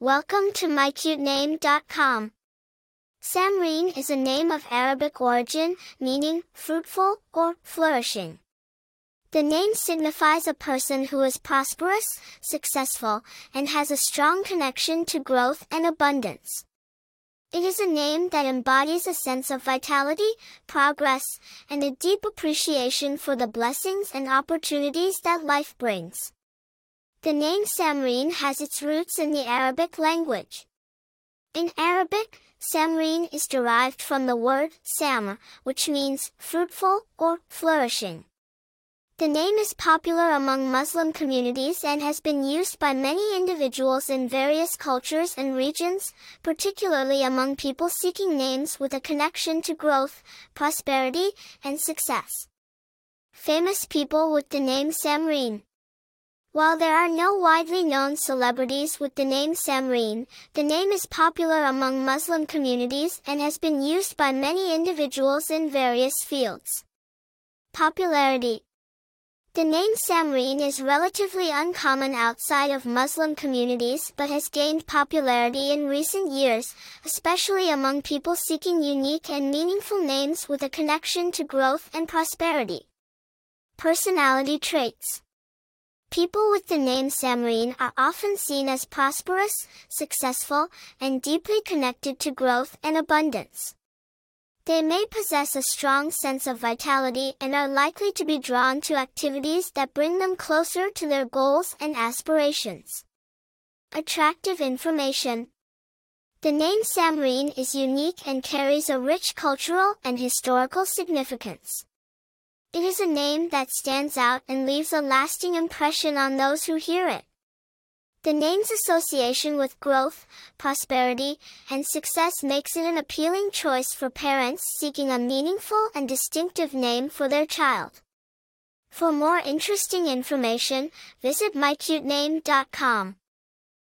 Welcome to mycutename.com. Samreen is a name of Arabic origin, meaning fruitful or flourishing. The name signifies a person who is prosperous, successful, and has a strong connection to growth and abundance. It is a name that embodies a sense of vitality, progress, and a deep appreciation for the blessings and opportunities that life brings. The name Samreen has its roots in the Arabic language. In Arabic, Samreen is derived from the word samr, which means fruitful or flourishing. The name is popular among Muslim communities and has been used by many individuals in various cultures and regions, particularly among people seeking names with a connection to growth, prosperity, and success. Famous people with the name Samreen while there are no widely known celebrities with the name Samreen, the name is popular among Muslim communities and has been used by many individuals in various fields. Popularity The name Samreen is relatively uncommon outside of Muslim communities but has gained popularity in recent years, especially among people seeking unique and meaningful names with a connection to growth and prosperity. Personality traits People with the name Samreen are often seen as prosperous, successful, and deeply connected to growth and abundance. They may possess a strong sense of vitality and are likely to be drawn to activities that bring them closer to their goals and aspirations. Attractive information. The name Samreen is unique and carries a rich cultural and historical significance. It is a name that stands out and leaves a lasting impression on those who hear it. The name's association with growth, prosperity, and success makes it an appealing choice for parents seeking a meaningful and distinctive name for their child. For more interesting information, visit mycutename.com.